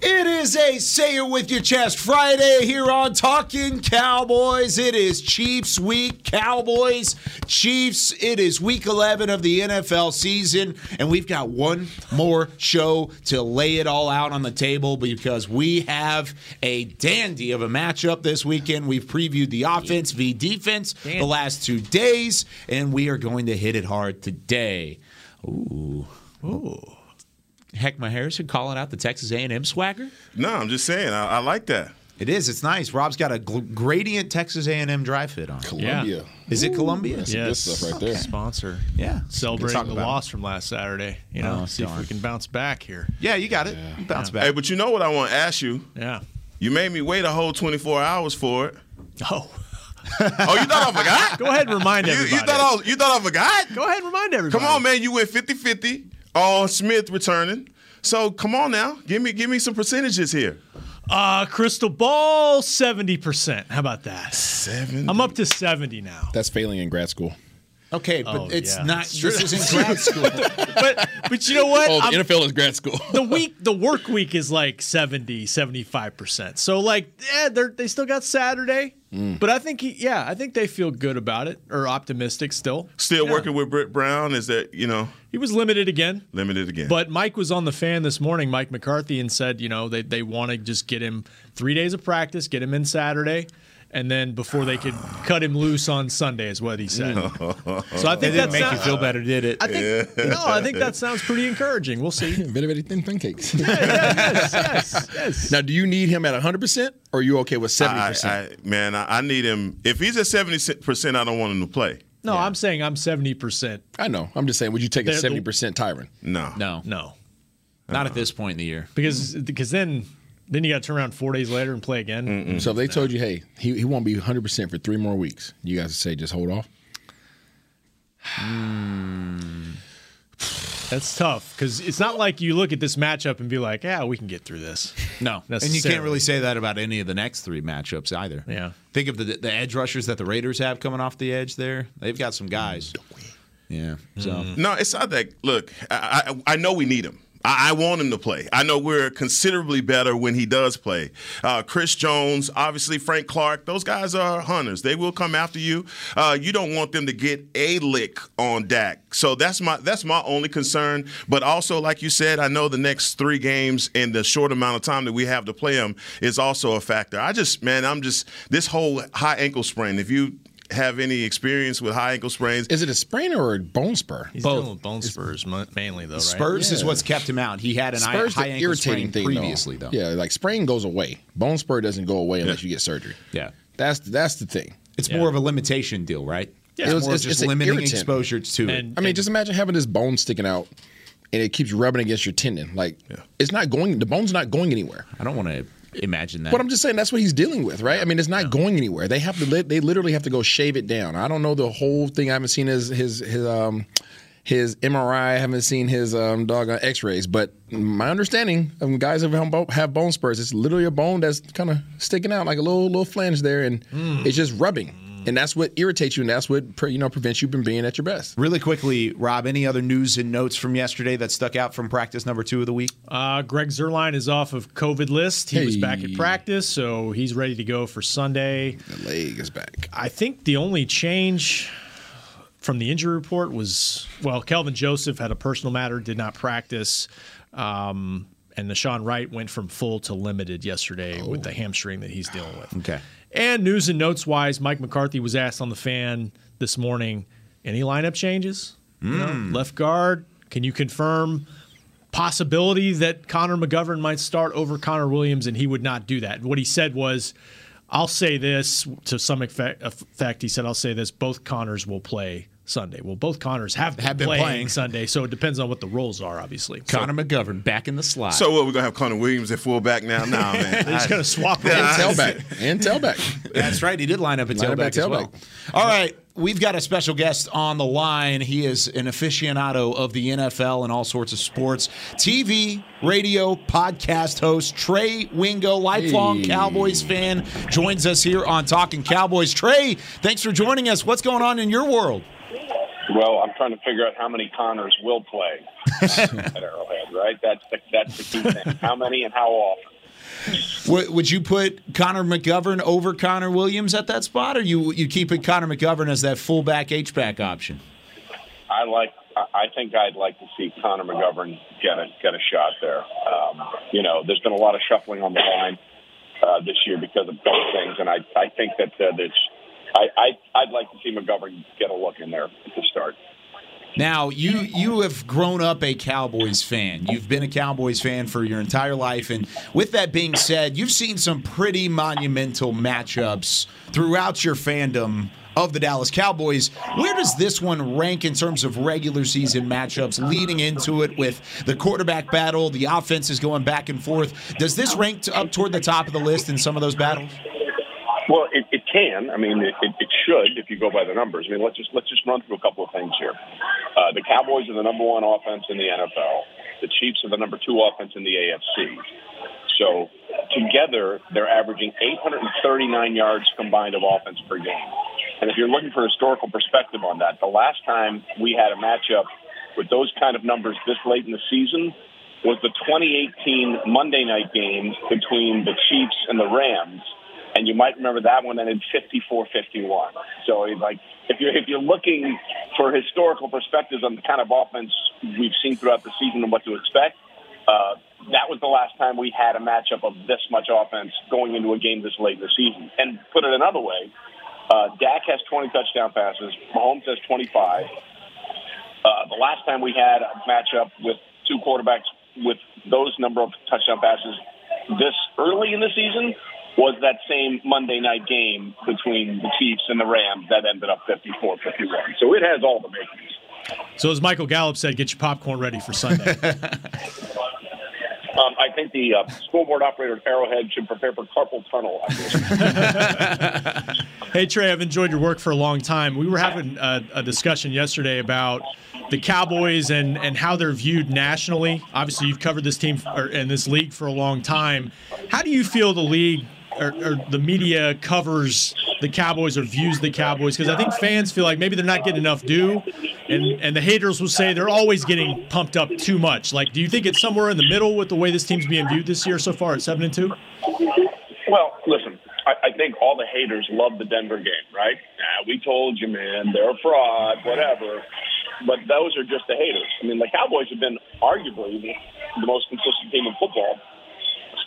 It is a say it with your chest Friday here on Talking Cowboys. It is Chiefs week, Cowboys, Chiefs. It is week 11 of the NFL season, and we've got one more show to lay it all out on the table because we have a dandy of a matchup this weekend. We've previewed the offense v defense the last two days, and we are going to hit it hard today. Ooh. Ooh. Heckma Harrison calling out the Texas A&M swagger. No, I'm just saying. I, I like that. It is. It's nice. Rob's got a gl- gradient Texas A&M dry fit on. Columbia. Is it Columbia? Yes. good stuff right there. Sponsor. Yeah. Celebrating the about loss from last Saturday. You know, Oh, see if we can bounce back here. Yeah, you got it. You Bounce Hey, back. Hey, but you know what I want to ask you? Yeah. You made me wait a whole 24 hours for it. Oh. Oh, you thought I forgot? Go ahead and remind you, everybody. you thought I was, you thought I forgot? Go ahead and remind everybody. Come on, man. You went 50-50 on Smith returning. So come on now. Give me give me some percentages here. Uh, crystal ball, 70%. How about that? Seven. I'm up to 70 now. That's failing in grad school. Okay, but Oh, it's yeah. not. That's. This isn't grad school. but but you know what? Oh, I'm- the NFL is grad school. the week the work week is like 70 75% so like yeah they're they still got saturday Mm. but i think he, yeah i think they feel good about it or optimistic still Still Yeah. working with Britt Brown. Is that you know he was limited again limited again? but mike was on the fan this morning mike mccarthy and said you know they, they want to just get him three days of practice get him in saturday and then before they could cut him loose on Sunday is what he said. so I think that make you feel better, did it? I think no, I think that sounds pretty encouraging. We'll see. very, very thin pancakes. yes, yes, yes. now, do you need him at 100% or are you okay with 70%? I, I, man, I, I need him. If he's at seventy percent, I don't want him to play. No, I'm saying I'm 70%. I know. I'm just saying, would you take a They're the- 70% Tyron? No, no, No. not at this point in the year. because because then then you got to turn around four days later and play again. So if they told you, hey, he, he won't be 100% for three more weeks, you guys would say just hold off? That's tough because it's not like you look at this matchup and be like, yeah, we can get through this. No, and you can't really say that about any of the next three matchups either. Yeah. Think of the the edge rushers that the Raiders have coming off the edge. There, they've got some guys. Mm-hmm. Yeah. So mm-hmm. No, it's not that. Look, I, I, I know we need him. I, want him to play. I know we're considerably better when he does play. Uh, Chris Jones, obviously Frank Clark, those guys are hunters. They will come after you. Uh, you don't want them to get a lick on Dak. So that's my that's my only concern. But also, like you said, I know the next three games in the short amount of time that we have to play them is also a factor. I just, man, I'm just this whole high ankle sprain. If you have any experience with high ankle sprains, Is it a sprain or a bone spur? He's Both. dealing with bone spurs mo- mainly though, right? Spurs is what's kept him out. He had an Spur's high the ankle irritating sprain thing previously, though. Yeah, like sprain goes away. Bone spur doesn't go away unless you get surgery. Yeah. That's that's the thing. It's Yeah. more of a limitation deal, right? Yeah. It's It was- more it's- just it's limiting irritant. exposure to it. And, I mean, and- just imagine having this bone sticking out and it keeps rubbing against your tendon. Like it's not going the bone's not going anywhere. I don't want to imagine that. But I'm just saying that's what he's dealing with, right? I mean, it's not going anywhere. They have to li- they literally have to go shave it down. I don't know the whole thing. I haven't seen his his his um his MRI. I haven't seen his um doggone X-rays. But my understanding of guys have bone, have bone spurs, it's literally a bone that's kind of sticking out like a little little flange there, and it's just rubbing. And that's what irritates you, and that's what you know prevents you from being at your best. Really quickly, Rob, any other news and notes from yesterday that stuck out from practice number two of the week? uh, Greg Zuerlein is off of COVID list. He was back at practice, so he's ready to go for Sunday. The leg is back. I think the only change from the injury report was well, Kelvin Joseph had a personal matter, did not practice. Um, and the Sean Wright went from full to limited yesterday with the hamstring that he's dealing with. Okay. And news and notes wise, Mike McCarthy was asked on the fan this morning any lineup changes? You know, hmm. left guard, can you confirm possibility that Connor McGovern might start over Connor Williams? And he would not do that. What he said was, I'll say this to some effect, effect. He said, I'll say this both Connors will play Sunday. Well, both Connors have been, Have been playing, playing. Sunday, so it depends on what the roles are, obviously. Connor McGovern back in the slot. So what? We're gonna have Connor Williams at fullback now? Nah, man. They're just going to swap And tailback. And tailback. That's right. He did line up at Line up tailback as well. All right. We've got a special guest on the line. He is an aficionado of the NFL and all sorts of sports. TV, radio, podcast host Trey Wingo, lifelong Hey. Cowboys fan, joins us here on Talking Cowboys. Trey, thanks for joining us. What's going on in your world? Well, I'm trying to figure out how many Connors will play at Arrowhead, right? That's the, that's the key thing. How many and how often? Would you put Connor McGovern over Connor Williams at that spot, or you you keep it Connor McGovern as that fullback H back option? I like. I I think I'd like to see Connor McGovern get a get a shot there. Um, you know, there's been a lot of shuffling on the line uh, this year because of both things, and I I think that uh, there's. I, I I'd like to see McGovern get a look in there at the start. Now, you you have grown up a Cowboys fan. You've been a Cowboys fan for your entire life, and with that being said, you've seen some pretty monumental matchups throughout your fandom of the Dallas Cowboys. Where does this one rank in terms of regular season matchups leading into it with the quarterback battle, the offenses going back and forth? Does this rank up toward the top of the list in some of those battles? Well, it, it can. I mean, it, it, should if you go by the numbers. I mean, let's just let's just run through a couple of things here. Uh, the Cowboys are the number one offense in the NFL. The Chiefs are the number two offense in the AFC. So together, they're averaging 839 yards combined of offense per game. And if you're looking for historical perspective on that, the last time we had a matchup with those kind of numbers this late in the season was the 2018 Monday night game between the Chiefs and the Rams and you might remember that one ended 54-51. So like if you're if you're looking for historical perspectives on the kind of offense we've seen throughout the season and what to expect, uh, that was the last time we had a matchup of this much offense going into a game this late in the season. And put it another way, uh, Dak has 20 touchdown passes, Mahomes has 25. Uh, the last time we had a matchup with two quarterbacks with those number of touchdown passes this early in the season was that same Monday night game between the Chiefs and the Rams that ended up 54-51. So it has all the makings. So, as Michael Gallup said, get your popcorn ready for Sunday. Um, I think the uh, school board operator at Arrowhead should prepare for carpal tunnel. Hey Trey, I've enjoyed your work for a long time. We were having a, a discussion yesterday about the Cowboys and and how they're viewed nationally. Obviously, you've covered this team or, and this league for a long time. How do you feel the league or, or the media covers the Cowboys or views the Cowboys? Because I think fans feel like maybe they're not getting enough due, and and the haters will say they're always getting pumped up too much. Like, do you think it's somewhere in the middle with the way this team's being viewed this year so far at seven and two? Well, listen, I, I think all the haters love the Denver game, right? Nah, we told you, man, they're a fraud, whatever. But those are just the haters. I mean, the Cowboys have been arguably the, most consistent team in football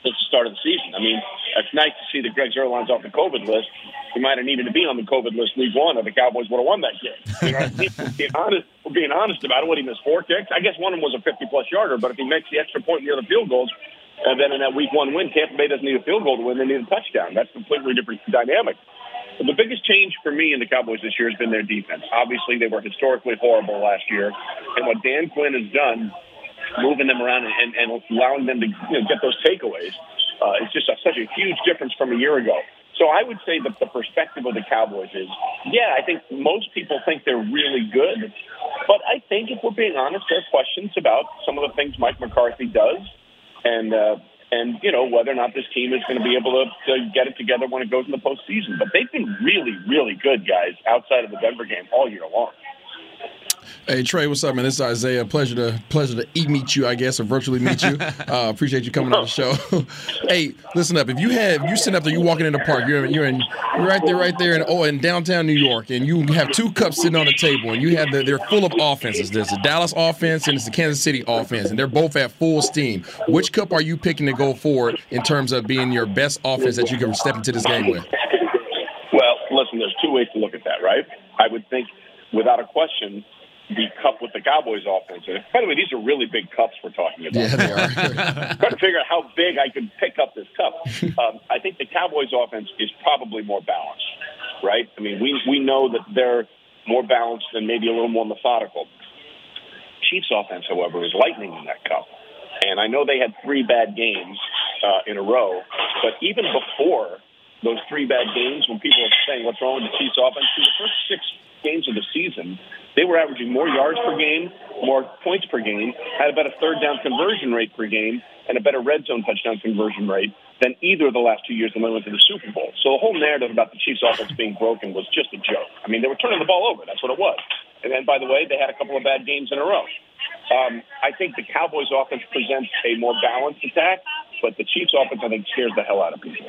the start of the season. I mean, it's nice to see that Greg Zuerlein's off the COVID list. He might have needed to be on the COVID list week one, or the Cowboys would have won that game. You know, I being honest, being honest about it. What he missed four kicks. I guess one of them was a 50 plus yarder, but if he makes the extra point and the field goals, and then in that week one win, Tampa Bay doesn't need a field goal to win; they need a touchdown. That's a completely different dynamic. But the biggest change for me in the Cowboys this year has been their defense. Obviously, they were historically horrible last year, and what Dan Quinn has done, moving them around and, and, and allowing them to you know, get those takeaways, uh, is just a, such a huge difference from a year ago. So I would say that the perspective of the Cowboys is, yeah, I think most people think they're really good, but I think if we're being honest, there are questions about some of the things Mike McCarthy does, and uh, and you know whether or not this team is going to be able to, to get it together when it goes in the postseason. But they've been really, really good guys outside of the Denver game all year long. Hey Trey, what's up, man? This is Isaiah. Pleasure to pleasure to e meet you, I guess, or virtually meet you. Uh, appreciate you coming on the show. hey, listen up. If you have you sitting up there, you walking in the park, you're you're in you're right there, right there in oh in downtown New York, and you have two cups sitting on the table, and you have the they're full of offenses. There's the Dallas offense and it's the Kansas City offense, and they're both at full steam. Which cup are you picking to go forward in terms of being your best offense that you can step into this game with? Well, listen, there's two ways to look at that, right? I would think, without a question, the cup with the Cowboys offense. And by the way, these are really big cups we're talking about. Yeah, they are. trying to figure out how big I can pick up this cup. Um, I think the Cowboys offense is probably more balanced, right? I mean, we we know that they're more balanced, and maybe a little more methodical. Chiefs offense, however, is lightning in that cup. And I know they had three bad games uh, in a row, but even before those three bad games, when people were saying what's wrong with the Chiefs offense, through the first six games of the season, they were averaging more yards per game, more points per game, had about a third down conversion rate per game, and a better red zone touchdown conversion rate than either of the last two years when they went to the Super Bowl. So the whole narrative about the Chiefs offense being broken was just a joke. I mean, they were turning the ball over. That's what it was. And then, by the way, they had a couple of bad games in a row. Um, I think the Cowboys offense presents a more balanced attack, but the Chiefs offense, I think, scares the hell out of people.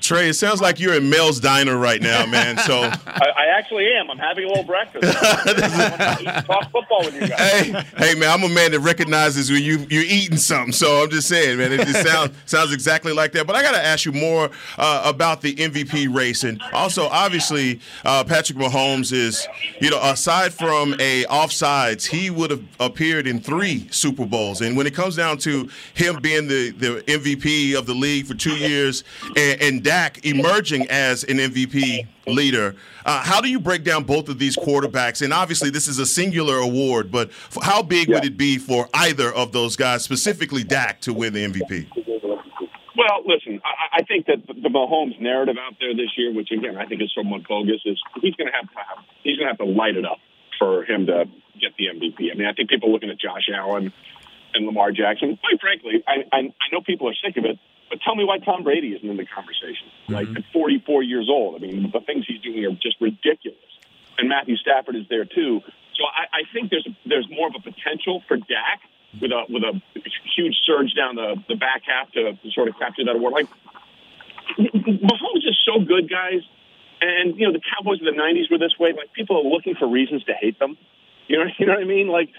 Trey, it sounds like you're in Mel's Diner right now, man. So I, I actually am. I'm having a little breakfast. talk football with you guys. Hey, hey, man, I'm a man that recognizes when you you're eating something. So I'm just saying, man, it just sounds sounds exactly like that. But I got to ask you more uh, about the MVP race, and also obviously uh, Patrick Mahomes is, you know, aside from a offsides, he would have appeared in three Super Bowls, and when it comes down to him being the the MVP of the league for two years, and, and Dak emerging as an MVP leader. Uh, how do you break down both of these quarterbacks? And obviously, this is a singular award, but how big yeah. would it be for either of those guys, specifically Dak, to win the MVP? Well, listen, I, I think that the Mahomes narrative out there this year, which again I think is somewhat bogus, is he's going to have to have he's going to have to light it up for him to get the MVP. I mean, I think people looking at Josh Allen and Lamar Jackson. Quite frankly, I, I, I know people are sick of it. But tell me why Tom Brady isn't in the conversation. Mm-hmm. Like at 44 years old, I mean, the things he's doing are just ridiculous. And Matthew Stafford is there too. So I, I think there's a, there's more of a potential for Dak with a with a huge surge down the the back half to, to sort of capture that award. Like Mahomes is so good, guys. And you know the Cowboys of the '90s were this way. Like people are looking for reasons to hate them. You know, you know what I mean? Like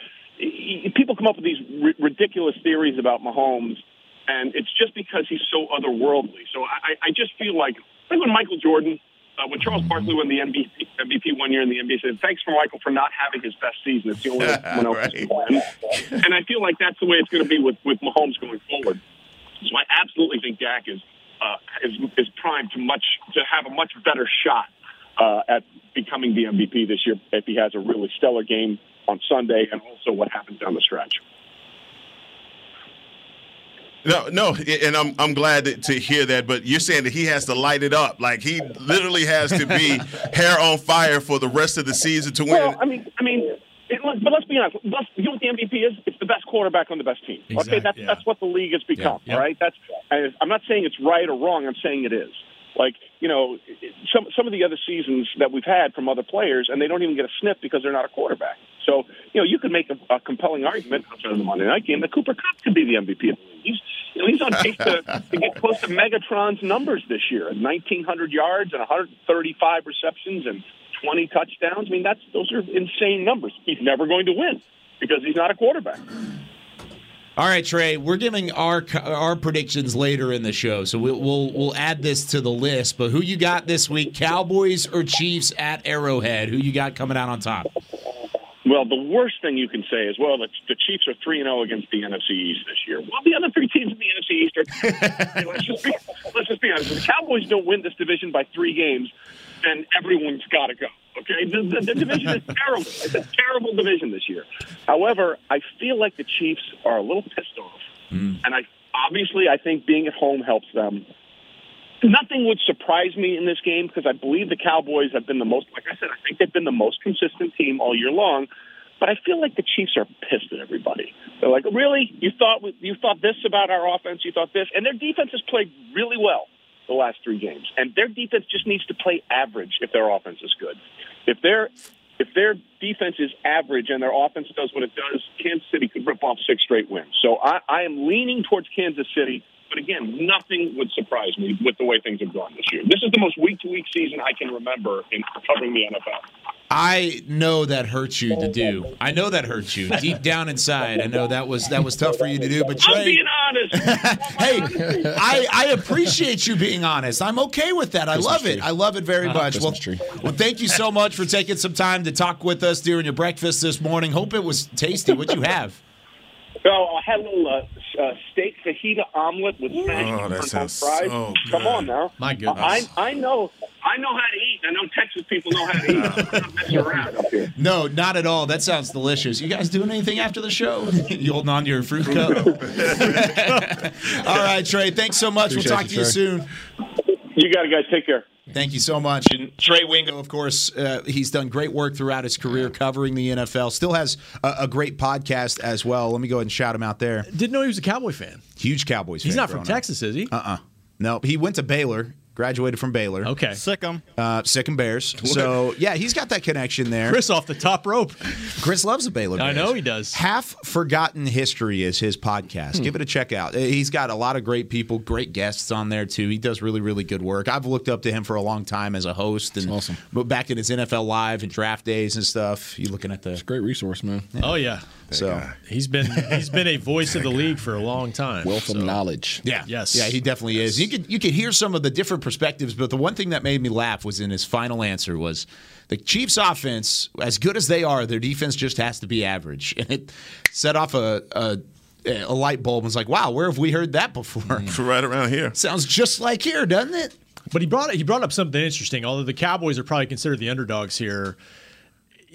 people come up with these r- ridiculous theories about Mahomes and it's just because he's so otherworldly. So I, I just feel like, like when Michael Jordan, uh, when Charles Barkley won the MVP, MVP one year in the NBA, said, "Thanks for Michael for not having his best season. It's the only one else right. win." And I feel like that's the way it's going to be with with Mahomes going forward. So I absolutely think Dak is uh, is is primed to much to have a much better shot uh, at becoming the MVP this year if he has a really stellar game on Sunday and also what happens down the stretch. No, no, and I'm I'm glad to, to, hear that. But you're saying that he has to light it up, like he literally has to be hair on fire for the rest of the season to win. Well, I mean, I mean, it, but let's be honest. Let's, you know what the MVP is? It's the best quarterback on the best team. Exactly, okay, that's yeah. that's what the league has become. Yeah, yeah. Right? That's I'm not saying it's right or wrong. I'm saying it is. Like you know, some some of the other seasons that we've had from other players, and they don't even get a sniff because they're not a quarterback. So you know, you could make a, a compelling argument outside of the Monday night game that Cooper Kupp could be the MVP. He's you know, he's on pace to, to get close to Megatron's numbers this year: 1,900 yards and 135 receptions and 20 touchdowns. I mean, that's those are insane numbers. He's never going to win because he's not a quarterback. All right, Trey, we're giving our our predictions later in the show, so we'll we'll, we'll add this to the list. But who you got this week, Cowboys or Chiefs at Arrowhead? Who you got coming out on top? Well, the worst thing you can say is, well, the, the Chiefs are three and zero oh against the NFC East this year. Well, the other three teams in the NFC East are. let's just be let's just be honest. If the Cowboys don't win this division by three games, then everyone's got to go. Okay, the, the, the division is terrible. It's a terrible division this year. However, I feel like the Chiefs are a little pissed off, mm. and I obviously I think being at home helps them. Nothing would surprise me in this game because I believe the Cowboys have been the most, like I said, I think they've been the most consistent team all year long. But I feel like the Chiefs are pissed at everybody. They're like, "Really? You thought you thought this about our offense? You thought this?" And their defense has played really well the last three games, and their defense just needs to play average if their offense is good. If their if their defense is average and their offense does what it does, Kansas City could rip off six straight wins. So I, I am leaning towards Kansas City. But again, nothing would surprise me with the way things have gone this year. This is the most week to week season I can remember in covering the NFL. I know that hurts you to do. I know that hurts you deep down inside. I know that was that was tough for you to do. But Trey, I'm being honest. hey, I, I appreciate you being honest. I'm okay with that. I love it. I love it very uh-huh. much. Well, well, thank you so much for taking some time to talk with us during your breakfast this morning. Hope it was tasty. What you have? Oh, I had a little uh, uh, steak fajita omelet with smashed Oh, that sounds fries. so Come on now. My goodness. I, I know. I know how to eat. I know Texas people know how to eat. I'm not messing around up here. No, not at all. That sounds delicious. You guys doing anything after the show? you holding on to your fruit cup? all right, Trey. Thanks so much. Appreciate we'll talk you, to you Trey. soon. You got it, guys. Take care. Thank you so much. And Trey Wingo, of course, uh, he's done great work throughout his career covering the NFL. Still has a, a great podcast as well. Let me go ahead and shout him out there. Didn't know he was a Cowboy fan. Huge Cowboys He's fan not from growing up. Texas, is he? Uh uh No, he went to Baylor, graduated from Baylor. Okay. Sick 'em. Uh, Sick and Bears. So, yeah, he's got that connection there. Chris off the top rope. Chris loves the Baylor I know he does. Half Forgotten History is his podcast. Give it a check out. Uh, He's got a lot of great people, great guests on there too. He does really, really good work. I've looked up to him for a long time as a host, and awesome. But back in his NFL Live and draft days and stuff, you looking at the Great resource, man. Oh yeah. So. He's been he's been a voice of the league for a long time. Wealth of so- knowledge. Yeah. Yes. Yeah, he definitely is. You could you could hear some of the different perspectives, but the one thing that made me laugh was in his final answer was the Chiefs offense, as good as they are, their defense just has to be average. And it set off a a, a light bulb and was like, wow, where have we heard that before? Mm. right around here. Sounds just like here, doesn't it? But he brought he brought up something interesting. Although the Cowboys are probably considered the underdogs here,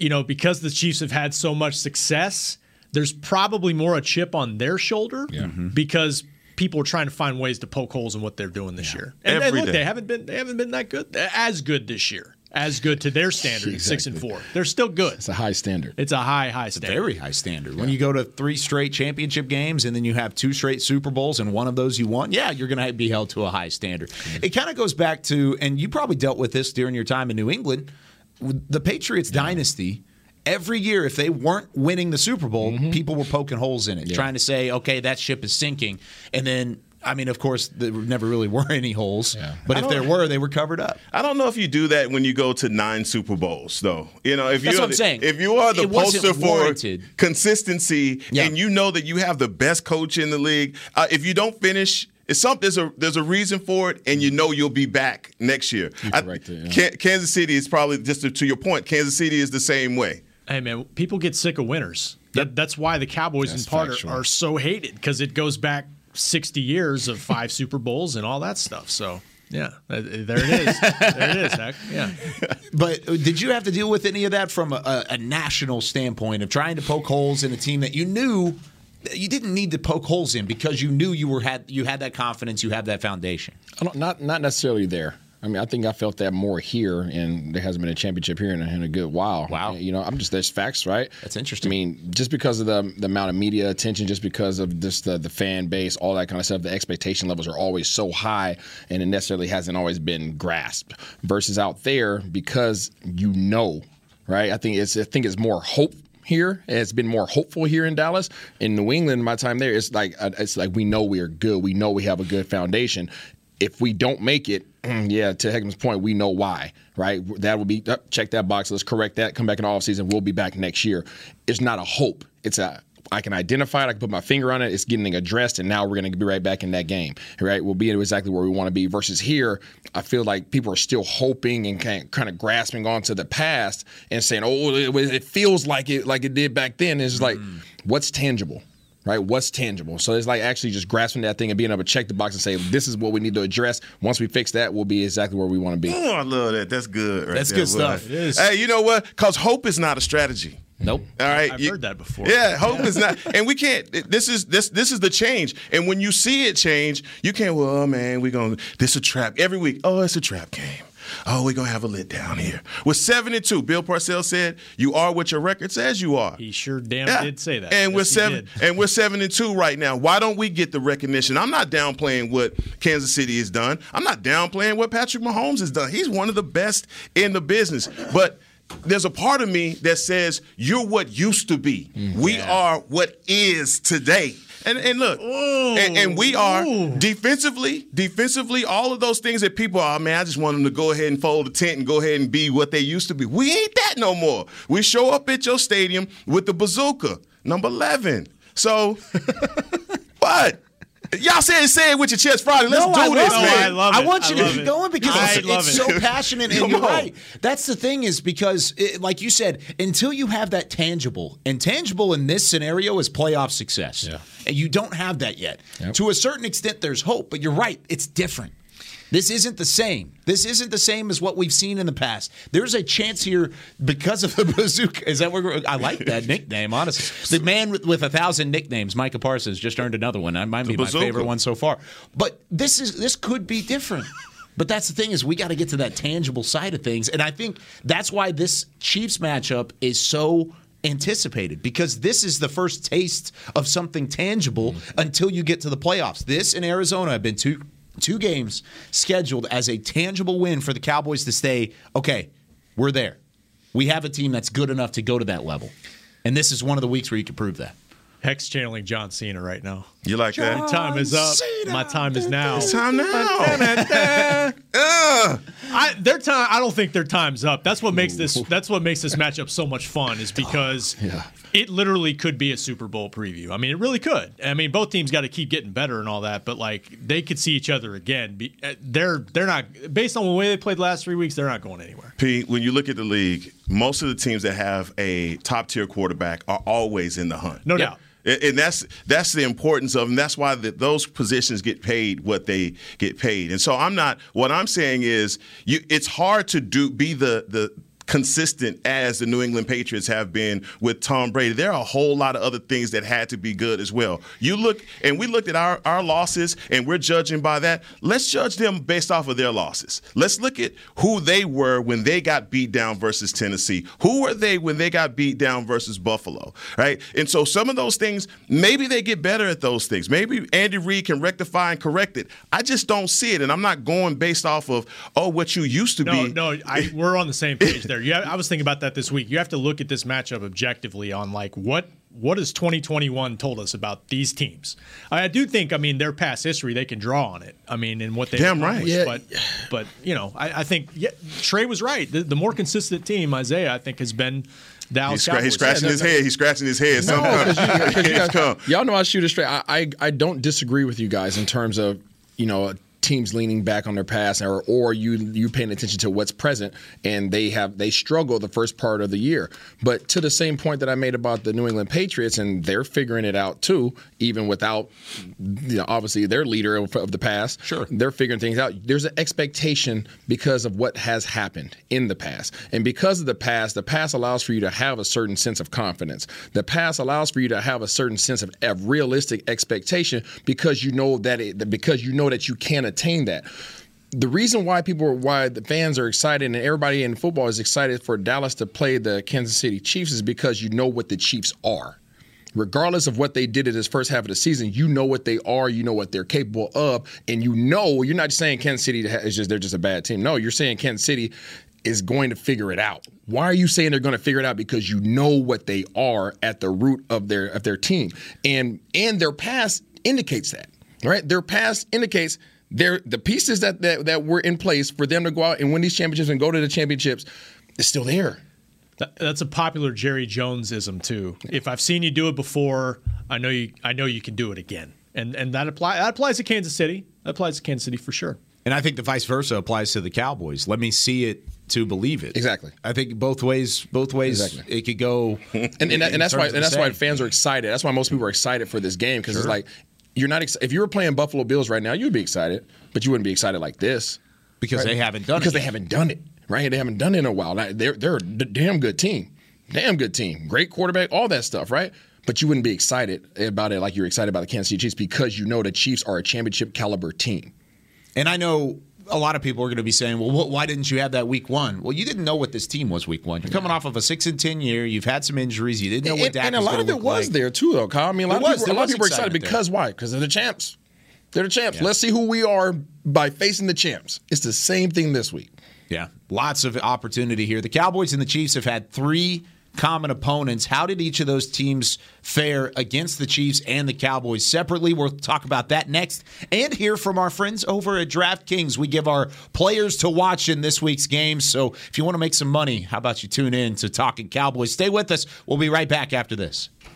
you know, because the Chiefs have had so much success, there's probably more a chip on their shoulder mm-hmm. because people are trying to find ways to poke holes in what they're doing this year. And, and look, day. they haven't been they haven't been that good, as good this year, as good to their standard, six and four. They're still good. It's a high standard. It's a high high standard. Very high standard. When you go to three straight championship games and then you have two straight Super Bowls and one of those you won, yeah, you're going to be held to a high standard. It kind of goes back to, and you probably dealt with this during your time in New England, the Patriots dynasty. Every year, if they weren't winning the Super Bowl, people were poking holes in it, trying to say, okay, that ship is sinking. And then, I mean, of course, there never really were any holes. But if there were, they were covered up. I don't know if you do that when you go to nine Super Bowls, though. You know, if That's you're saying. if you are the It poster for consistency, Yeah. and you know that you have the best coach in the league, uh, if you don't finish. It's something. There's a there's a reason for it, and you know you'll be back next year. I- correct it, yeah. Kansas City is probably just to, to your point. Kansas City is the same way. Hey man, people get sick of winners. That, that's why the Cowboys That's in part factual. are, are so hated because it goes back 60 years of five Super Bowls and all that stuff. So yeah, uh, there it is. there it is. Heck. Yeah. But uh, did you have to deal with any of that from a, a, a national standpoint of trying to poke holes in a team that you knew that you didn't need to poke holes in because you knew you were had you had that confidence, you have that foundation. Not not necessarily there. I mean, I think I felt that more here, and there hasn't been a championship here in a, in a good while. Wow. you know, I'm just there's facts, right? That's interesting. I mean, just because of the the amount of media attention, just because of this the the fan base, all that kind of stuff, the expectation levels are always so high, and it necessarily hasn't always been grasped. Versus out there, because you know, right? I think it's I think it's more hope here. It's been more hopeful here in Dallas. In New England, my time there, it's like uh, it's like we know we are good. We know we have a good foundation. If we don't make it, yeah, to Heckman's point, we know why, right? That will be uh, check that box. Let's correct that. Come back in the offseason. We'll be back next year. It's not a hope. It's a I can identify it. I can put my finger on it. It's getting addressed, and now we're going to be right back in that game. Right? We'll be exactly where we want to be. Versus here, I feel like people are still hoping and kind of, grasping onto the past and saying, "Oh, it, it feels like it like it did back then." It's like, mm. what's tangible? Right? What's tangible? So it's like actually just grasping that thing and being able to check the box and say, "This is what we need to address." Once we fix that, we'll be exactly where we want to be. Oh, I love that. That's good. Right That's there, good boy. stuff. It is. Hey, you know what? Because hope is not a strategy. Nope. All right, I've You- heard that before. Yeah, hope is not, and we can't. This is this this is the change. And when you see it change, you can't. Well, oh, man, we're gonna. This a trap every week. Oh, it's a trap game. Oh, we're gonna have a lit down here. With 72, Bill Parcells said, "You are what your record says you are." He sure damn Yeah. did say that. And Yes, we're seven and we're seven and two right now. Why don't we get the recognition? I'm not downplaying what Kansas City has done. I'm not downplaying what Patrick Mahomes has done. He's one of the best in the business. But there's a part of me that says you're what used to be. Mm, we are what is today. And, and look, and, and we are defensively, defensively, all of those things that people are, oh, man, I just want them to go ahead and fold the tent and go ahead and be what they used to be. We ain't that no more. We show up at your stadium with the bazooka, number 11. So, what? Y'all said say it with your chest Friday. Let's no, do I this, love man. it. I love I it. want I you to keep going because I it's, it's it. so passionate, and Come you're right. That's the thing is because, it, like you said, until you have that tangible, and tangible in this scenario is playoff success. Yeah. And you don't have that yet. To a certain extent, there's hope, but you're right. It's different. This isn't the same. This isn't the same as what we've seen in the past. There's a chance here because of the bazooka. Is that where I like that nickname, honestly. The man with, with a thousand nicknames, Micah Parsons, just earned another one. That might be my favorite one so far. But this is this could be different. But that's the thing is we got to get to that tangible side of things, and I think that's why this Chiefs matchup is so anticipated because this is the first taste of something tangible mm-hmm. until you get to the playoffs. This and Arizona have been two two games scheduled as a tangible win for the Cowboys to stay. Okay, we're there. We have a team that's good enough to go to that level, and this is one of the weeks where you can prove that. Hex channeling John Cena right now. You like My that? time is up. My time is now. It's time now. Ugh. I, their time. I don't think their time's up. That's what makes this. That's what makes this matchup so much fun. Is because it literally could be a Super Bowl preview. I mean, it really could. I mean, both teams got to keep getting better and all that, but like they could see each other again. Uh, they're they're not based on the way they played the last three weeks. They're not going anywhere. Pete, when you look at the league, most of the teams that have a top tier quarterback are always in the hunt. No Yeah. doubt. And and that's that's the importance of, and that's why the, those positions get paid what they get paid. And so I'm not. What I'm saying is, you. It's hard to do be the the consistent as the New England Patriots have been with Tom Brady. There are a whole lot of other things that had to be good as well. You look, and we looked at our, our losses, and we're judging by that. Let's judge them based off of their losses. Let's look at who they were when they got beat down versus Tennessee. Who were they when they got beat down versus Buffalo, right? And so some of those things, maybe they get better at those things. Maybe Andy Reid can rectify and correct it. I just don't see it, and I'm not going based off of oh what you used to No, be. no, I, we're on the same page there. You, I was thinking about that this week. You have to look at this matchup objectively on like what what has 2021 told us about these teams. I, I do think, I mean, their past history they can draw on it. I mean, and what they Damn right. Yeah. But but you know, I, I think yeah, Trey was right. The, the more consistent team, Isaiah, I think, has been Dallas He's, scra- he's scratching his head. He's scratching his head. No, Somehow. because you, 'cause you It's guys, come. y'all know I shoot it straight. I, I I don't disagree with you guys in terms of you know teams leaning back on their past or or you you paying attention to what's present and they have they struggle the first part of the year. But to the same point that I made about the New England Patriots and they're figuring it out too, even without you know obviously their leader of, of the past. Sure. they're figuring things out. There's an expectation because of what has happened in the past. And because of the past, the past allows for you to have a certain sense of confidence. The past allows for you to have a certain sense of, of realistic expectation because you know that it, because you know that you can attain that. The reason why people are why the fans are excited and everybody in football is excited for Dallas to play the Kansas City Chiefs is because you know what the Chiefs are regardless of what they did in this first half of the season, you know what they are, you know what they're capable of, and you know you're not saying Kansas City is just they're just a bad team. No, you're saying Kansas City is going to figure it out. Why are you saying they're going to figure it out? Because you know what they are at the root of their of their team, and and their past indicates that. Right, their past indicates. They're, the pieces that, that that were in place for them to go out and win these championships and go to the championships is still there. That, that's a popular Jerry Jonesism too. If I've seen you do it before, I know you. I know you can do it again, and and that apply that applies to Kansas City. That applies to Kansas City for sure. And I think the vice versa applies to the Cowboys. Let me see it to believe it. Exactly. I think both ways. Both ways. Exactly. It could go. and, and, in and that's why and that's the why fans are excited. That's why most people are excited for this game because it's like you're not. Ex- if you were playing Buffalo Bills right now, you'd be excited, but you wouldn't be excited like this because right? they haven't done because it. they haven't done it right. They haven't done it in a while. They're they're a damn good team, damn good team, great quarterback, all that stuff, right? But you wouldn't be excited about it like you're excited about the Kansas City Chiefs because you know the Chiefs are a championship caliber team. And I know a lot of people are going to be saying, "Well, wh- why didn't you have that week one?" Well, you didn't know what this team was week one. You're coming off of a six and ten year. You've had some injuries. You didn't know what Dak and a lot of it was like. there too, though, Kyle. I mean, a lot There of people, a lot of was people are excited there. because why? Because they're the champs. They're the champs. Let's see who we are by facing the champs. It's the same thing this week. Yeah, lots of opportunity here. The Cowboys and the Chiefs have had three common opponents. How did each of those teams fare against the Chiefs and the Cowboys separately? We'll talk about that next and hear from our friends over at DraftKings. We give our players to watch in this week's game. So if you want to make some money, how about you tune in to Talking Cowboys? Stay with us. We'll be right back after this.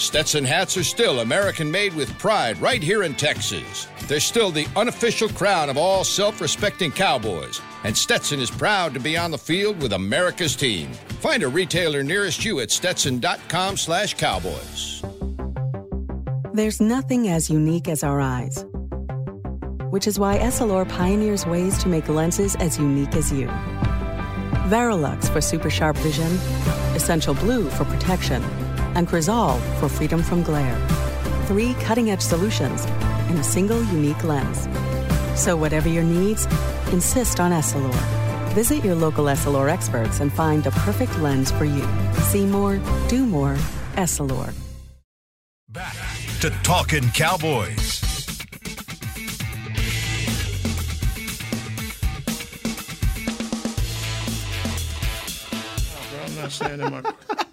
Stetson hats are still American made with pride right here in Texas. They're still the unofficial crown of all self respecting cowboys. And Stetson is proud to be on the field with America's team. Find a retailer nearest you at stetson.com slash cowboys. There's nothing as unique as our eyes, which is why Essilor pioneers ways to make lenses as unique as you. Varilux for super sharp vision, Essential Blue for protection, and Crizal for freedom from glare. Three cutting edge solutions in a single unique lens. So, whatever your needs, insist on Essilor. Visit your local Essilor experts and find the perfect lens for you. See more, do more, Essilor. Back to Talking Cowboys. Oh, I'm not standing my.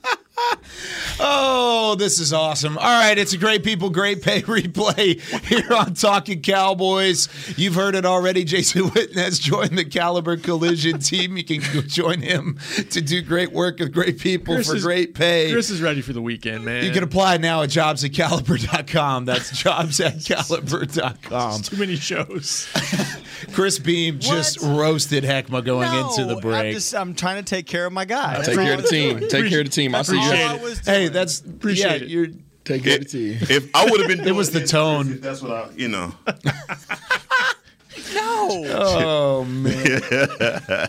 Oh, this is awesome. All right, it's a great people, great pay replay here on Talking Cowboys. You've heard it already. Jason Witten has joined the Caliber Collision team. You can go join him to do great work with great people Chris for is- great pay. Chris is ready for the weekend, man. You can apply now at jobs at caliber.com. That's jobs at caliber.com. Too many shows. Chris Beam just roasted Heckma going No, into the I'm break. just I'm trying to take care of my guy. Take care of the team. Take care of the team. I That's see you. I was Hey, that's Appreciate yeah, it. You're Take it, of the team. If I would have been, It was doing the this, tone. That's what I, you know. no. Oh man.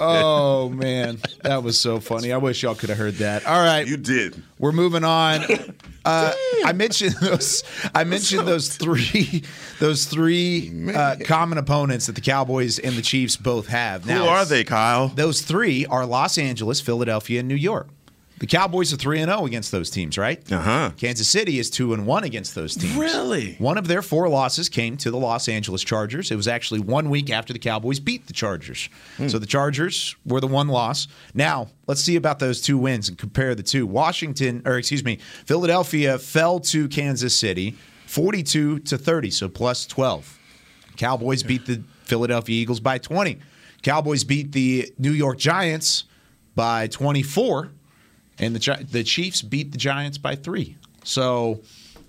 Oh man. That was so funny. I wish y'all could have heard that. All right. You did. We're moving on. Uh, I mentioned those. I mentioned those three, those three uh, common opponents that the Cowboys and the Chiefs both have. Who are they, Kyle? Those three are Los Angeles, Philadelphia, and New York. The Cowboys are three and zero against those teams, right? Uh huh. Kansas City is two and one against those teams. Really? One of their four losses came to the Los Angeles Chargers. It was actually one week after the Cowboys beat the Chargers. So the Chargers were the one loss. Now, let's see about those two wins and compare the two. Washington, or excuse me, Philadelphia fell to Kansas City 42 to 30, so plus 12. Cowboys beat the Philadelphia Eagles by 20. Cowboys beat the New York Giants by 24 and the Gi- the Chiefs beat the Giants by three. So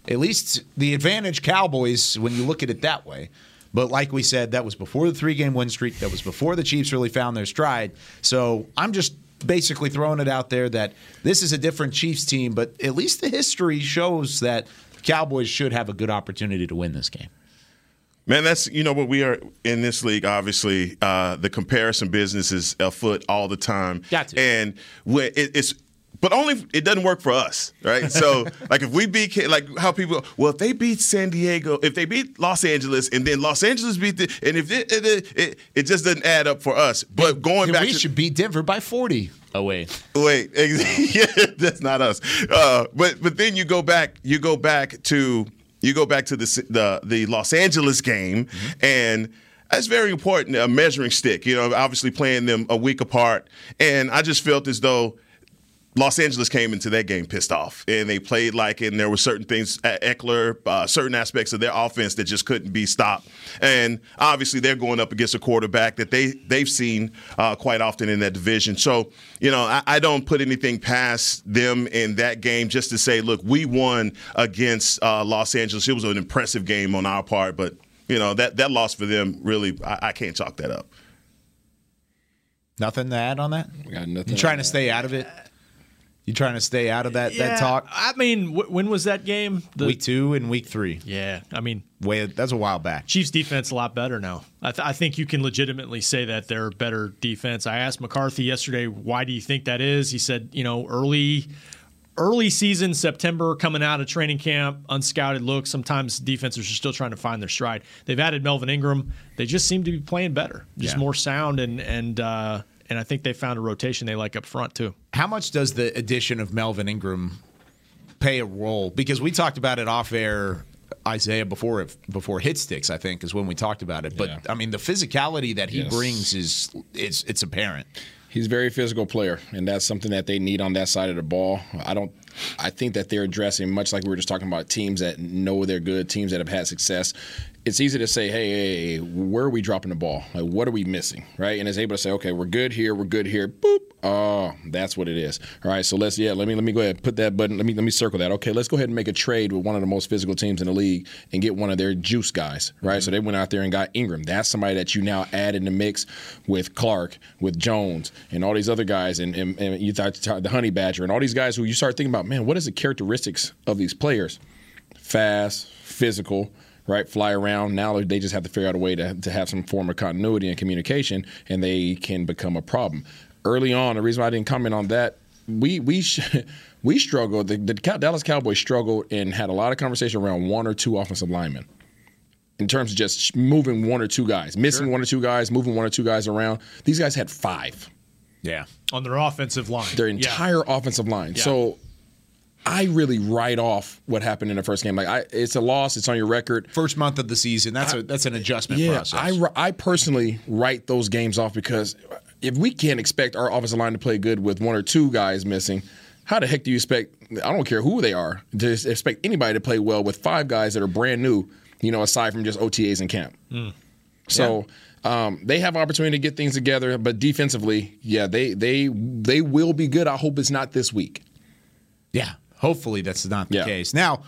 at least the advantage Cowboys when you look at it that way. But like we said, that was before the three game win streak. That was before the Chiefs really found their stride. So I'm just basically throwing it out there that this is a different Chiefs team, but at least the history shows that Cowboys should have a good opportunity to win this game. Man, that's you know what we are in this league. Obviously, uh, the comparison business is afoot all the time. Got to. and when it, it's. But only it doesn't work for us, right? So, like if we beat like how people, well, if they beat San Diego, if they beat Los Angeles, and then Los Angeles beat the, and if it it, it, it just doesn't add up for us. But going And back, we to, should beat Denver by 40 away. Wait, ex- yeah, that's not us. Uh, but but then you go back, you go back to you go back to the the, the Los Angeles game, and that's very important. A measuring stick, you know, obviously playing them a week apart, and I just felt as though. Los Angeles came into that game pissed off, and they played like, and there were certain things, uh, Ekeler, uh, certain aspects of their offense that just couldn't be stopped. And obviously, they're going up against a quarterback that they they've seen uh, quite often in that division. So, you know, I, I, don't put anything past them in that game just to say, look, we won against uh, Los Angeles. It was an impressive game on our part, but you know that that loss for them really, I, I can't chalk that up. Nothing to add on that. We got nothing. You trying to stay out of it? You trying to stay out of that Yeah, that talk? I mean, wh- when was that game? The- week two and week three. Yeah, I mean, Way that's a while back. Chiefs defense a lot better now. I, th- I think you can legitimately say that they're better defense. I asked McCarthy yesterday, why do you think that is? He said, you know, early early season September coming out of training camp, unscouted look. Sometimes defenses are still trying to find their stride. They've added Melvin Ingram. They just seem to be playing better, just Yeah. more sound and and uh, and I think they found a rotation they like up front too. How much does the addition of Melvin Ingram play a role? Because we talked about it off air, Isaiah, before it, before hit sticks. I think is when we talked about it. But Yeah. I mean, the physicality that he Yes. brings is it's it's apparent. He's a very physical player, and that's something that they need on that side of the ball. I don't. I think that they're addressing much like we were just talking about teams that know they're good, teams that have had success. It's easy to say, hey, hey, hey, where are we dropping the ball? Like, what are we missing, right? And it's able to say, okay, we're good here, we're good here. Boop. Oh, that's what it is. All right, so let's yeah, let me let me go ahead and put that button. Let me let me circle that. Okay, let's go ahead and make a trade with one of the most physical teams in the league and get one of their juice guys, right? Mm-hmm. So they went out there and got Ingram. That's somebody that you now add in the mix with Clark, with Jones, and all these other guys, and, and, and you thought the Honey Badger, and all these guys who you start thinking about, man, what is the characteristics of these players? Fast, physical, right? Fly around. Now they just have to figure out a way to, to have some form of continuity and communication, and they can become a problem. Early on, the reason why I didn't comment on that, we we sh- we struggled. The, the Dallas Cowboys struggled and had a lot of conversation around one or two offensive linemen in terms of just moving one or two guys, missing one or two guys, moving one or two guys around. These guys had five. Yeah. On their offensive line. Their Yeah. entire offensive line. Yeah. So I really write off what happened in the first game. Like I, it's a loss. It's on your record. First month of the season. That's a that's an adjustment Yeah, process. I, I personally write those games off because if we can't expect our offensive line to play good with one or two guys missing, how the heck do you expect? I don't care who they are to expect anybody to play well with five guys that are brand new. You know, aside from just OTAs in camp. So um, they have opportunity to get things together, but defensively, yeah, they they they will be good. I hope it's not this week. Yeah, hopefully that's not the Yeah. case. Now,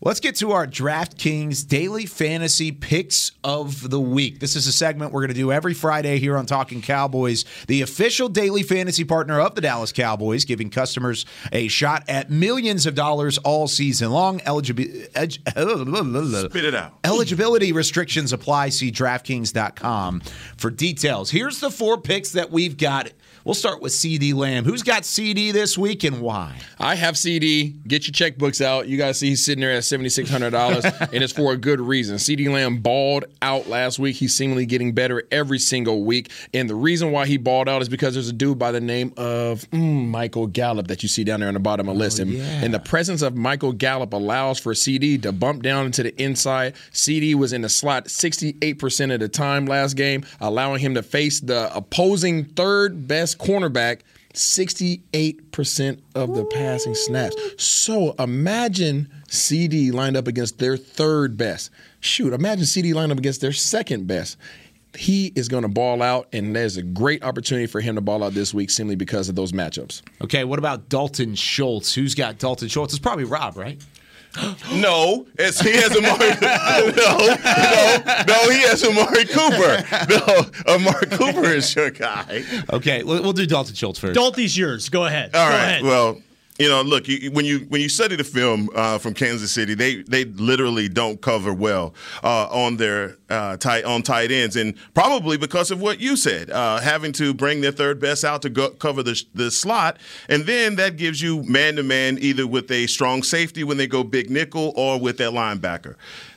let's get to our DraftKings daily fantasy picks of the week. This is a segment we're going to do every Friday here on Talking Cowboys, the official daily fantasy partner of the Dallas Cowboys, giving customers a shot at millions of dollars all season long. Eligibility. Spit it out. Eligibility restrictions apply. See DraftKings.com for details. Here's the four picks that we've got. We'll start with CeeDee Lamb. Who's got CeeDee this week and why? I have CeeDee. Get your checkbooks out. You guys see he's sitting there at seventy six hundred dollars, and it's for a good reason. CeeDee Lamb balled out last week. He's seemingly getting better every single week, and the reason why he balled out is because there's a dude by the name of mm, Michael Gallup that you see down there on the bottom of the list, and, and the presence of Michael Gallup allows for CeeDee to bump down into the inside. CeeDee was in the slot sixty eight percent of the time last game, allowing him to face the opposing third best cornerback. 68% of the passing snaps. So imagine CeeDee lined up against their third best. Shoot, imagine CeeDee lined up against their second best. He is going to ball out, and there's a great opportunity for him to ball out this week simply because of those matchups. Okay, what about Dalton Schultz? Who's got Dalton Schultz? It's probably Rob, right? No, it's, he has Amari. no, no, no, he has Amari Cooper. No, Amari Cooper is your guy. Okay, we'll, we'll do Dalton Schultz first. Dalton's yours. Go ahead. All Go right. ahead. Well, you know, look, you, when you when you study the film uh, from Kansas City, they they literally don't cover well uh, on their uh, tight on tight ends, and probably because of what you said, uh, having to bring their third best out to go, cover the the slot, and then that gives you man to man either with a strong safety when they go big nickel or with that linebacker.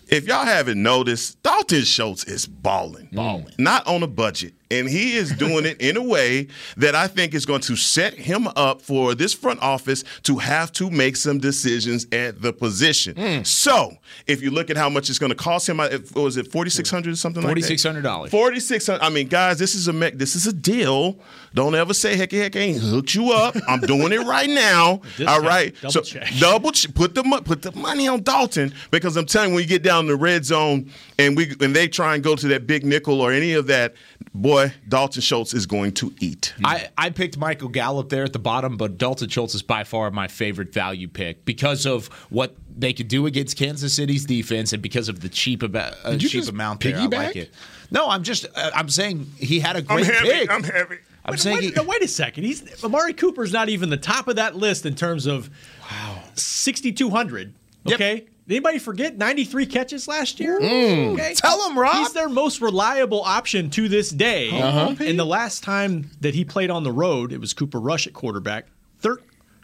if y'all haven't noticed, Dalton Schultz is balling. Balling. Not on a budget. And he is doing it in a way that I think is going to set him up for this front office to have to make some decisions at the position. Hmm. So, if you look at how much it's going to cost him, was it forty six hundred or something like that? $4,600. Forty six hundred. I mean, guys, this is a this is a deal. Don't ever say heck heck I ain't hooked you up. I'm doing it right now. All right. Double so check. double ch- put the put the money on Dalton because I'm telling you, when you get down the red zone and we and they try and go to that big nickel or any of that, boy, Dalton Schultz is going to eat. I, I picked Michael Gallup there at the bottom, but Dalton Schultz is by far my favorite value pick because of what they could do against Kansas City's defense and because of the cheap, about, uh, Did you cheap just amount there. I like it. No, I'm just uh, I'm saying he had a great heavy, pick. I'm heavy. I'm Wait, saying wait, he, no, wait a second. He's Amari Cooper's not even the top of that list in terms of wow, 6,200. Okay. Did anybody forget 93 catches last year? Mm. Okay. Tell 'em, Rob. He's their most reliable option to this day. Uh-huh. And the last time that he played on the road, it was Cooper Rush at quarterback. Thir-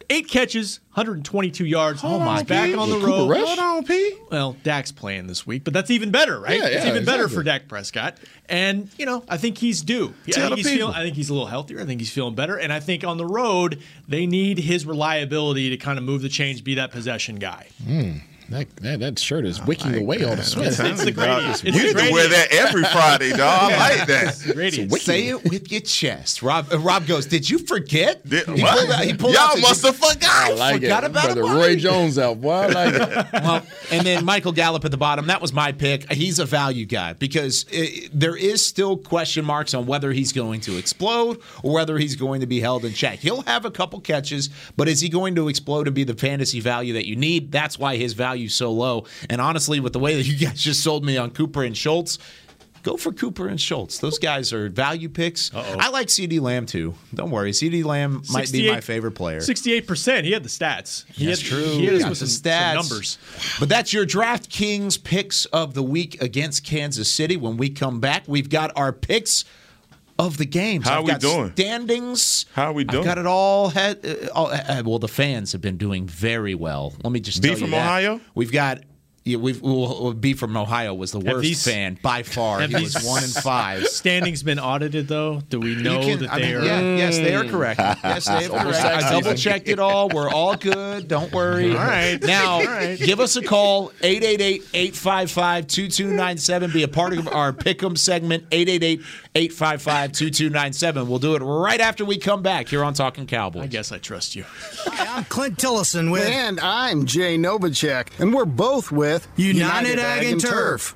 eight catches, 122 yards. Hold He's on, back P. on the Cooper road. Rush? Hold on, P. Well, Dak's playing this week, but that's even better, right? Yeah, it's yeah, even better for Dak Prescott. And, you know, I think he's due. I think, he's people. feeling, I think he's a little healthier. I think he's feeling better. And I think on the road, they need his reliability to kind of move the chains, be that possession guy. That, that, that shirt is wicking away all the sweat. It's, it's the gradient. You the need to wear that every Friday, dog. I like that. Gradient. Say it with your chest. Rob uh, Rob goes, Did you forget? Did- he what? pulled out, he pulled Y'all out the- must have forgot. I like forgot it. about Brother Amari. Roy Jones out, boy. I like it. well, and then Michael Gallup at the bottom. That was my pick. He's a value guy because uh there is still question marks on whether he's going to explode or whether he's going to be held in check. He'll have a couple catches, but is he going to explode and be the fantasy value that you need? That's why his value's so low. And honestly, with the way that you guys just sold me on Cooper and Schultz. Go for Cooper and Schultz. Those guys are value picks. I like CeeDee Lamb too. Don't worry, CeeDee Lamb might be my favorite player. 68%. He had the stats. He That's had, true. He had He us got with the some, some stats. numbers. But that's your DraftKings picks of the week against Kansas City. When we come back, we've got our picks of the games. How I've we doing? Standings. How we doing? I've got it all. Head, uh, all uh, well, the fans have been doing very well. Let me just be tell you from that. Ohio? We've got. Yeah, we've well, well, B from Ohio was the worst these- fan by far. have He was one in five. Standings been audited though. Do we know can- that I they mean, are? yeah, yes, they are correct. Yes, they are correct. I double checked it all. We're all good. Don't worry. All right. Now, All right. give us a call 888-855-2297. Be a part of our Pick'em segment 888-855-2297. We'll do it right after we come back here on Talking Cowboys. I guess I trust you. I'm Clint Tillison with And I'm Jay Novacek, and we're both with United, Ag and Turf,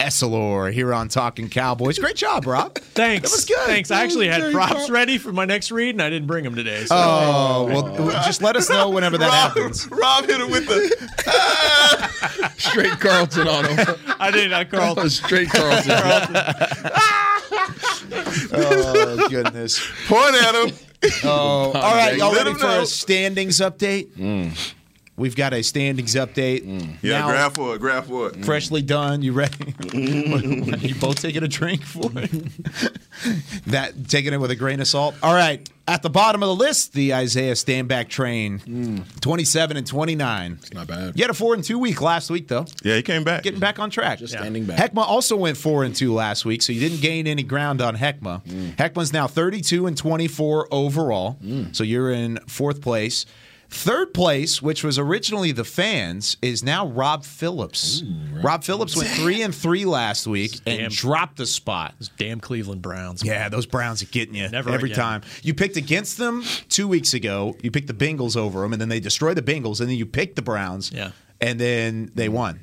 Essilor here on Talking Cowboys. Great job, Rob. Thanks. That was good. Thanks. I actually had props ready for my next read, and I didn't bring them today. So. Oh, well, just let us know whenever that Rob, happens. Rob hit him with the Straight Carlton on him. I did not, Carl. Straight Carlton. Carlton. Oh, goodness. point at him. Oh, all right. Y'all Let ready him for know. a standings update? Hmm. We've got a standings update. Mm. Yeah, Now, grab for it. Grab for it. freshly done. You ready? you both taking a drink for it? that taking it with a grain of salt. All right. At the bottom of the list, the Isaiah Stanback train, mm. twenty-seven and twenty-nine. It's not bad. You had a four and two week last week though. Yeah, he came back. Getting back on track. Just standing back. Heckma also went four and two last week, so you didn't gain any ground on Heckma. Mm. Heckma's now 32 and 24 overall, so you're in fourth place. Third place, which was originally the fans, is now Rob Phillips. Rob Phillips went three and three last week and Damn. dropped the spot. Those damn Cleveland Browns. Yeah, those Browns are getting you Never every again. time. You picked against them two weeks ago. You picked the Bengals over them, and then they destroyed the Bengals, and then you picked the Browns. Yeah. and then they won.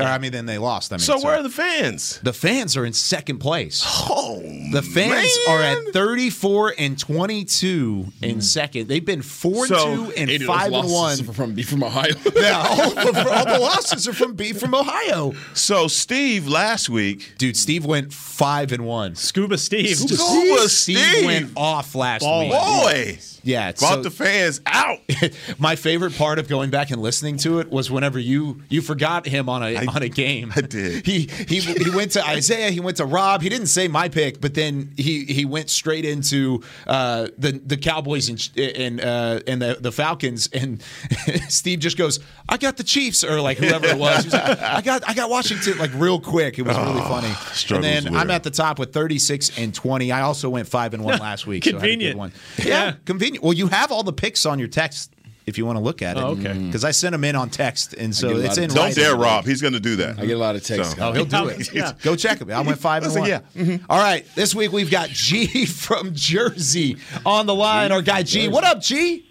Or, I mean, then they lost. I mean, So where are the fans? The fans are in second place. Oh, The fans man. are at 34 and 22 in hmm. second. They've been 4 So, and 2 and Eight of those 5 and 1. losses are from from Ohio. Yeah, all, the, all the losses are from B from Ohio. So Steve last week. Dude, Steve went 5 and 1. Scuba Steve. Scuba Steve, Steve. went off last Ball. week. Boy, Yeah, brought so- the fans out. my favorite part of going back and listening to it was whenever you you forgot him on a on a game. I did. He he he went to Isaiah. He went to Rob. He didn't say my pick, but then he he went straight into uh, the the Cowboys and and uh, and the the Falcons. And Steve just goes, "I got the Chiefs," or like whoever it was. Was like, I got I got Washington like real quick. It was really funny. And Oh, then with I'm at the top with 36 and 20. I also went five and one last week. so I had a good Convenient. one. Yeah. yeah, convenient. Well, you have all the picks on your text if you want to look at it. Oh, okay. Because I sent them in on text, and so it's in. Don't dare, Rob. He's going to do that. I get a lot of texts. So- Oh, he'll do it. Yeah. Go check him. I went five and one. yeah. Mm-hmm. All right. This week we've got G from Jersey on the line. Our guy G. What up, G?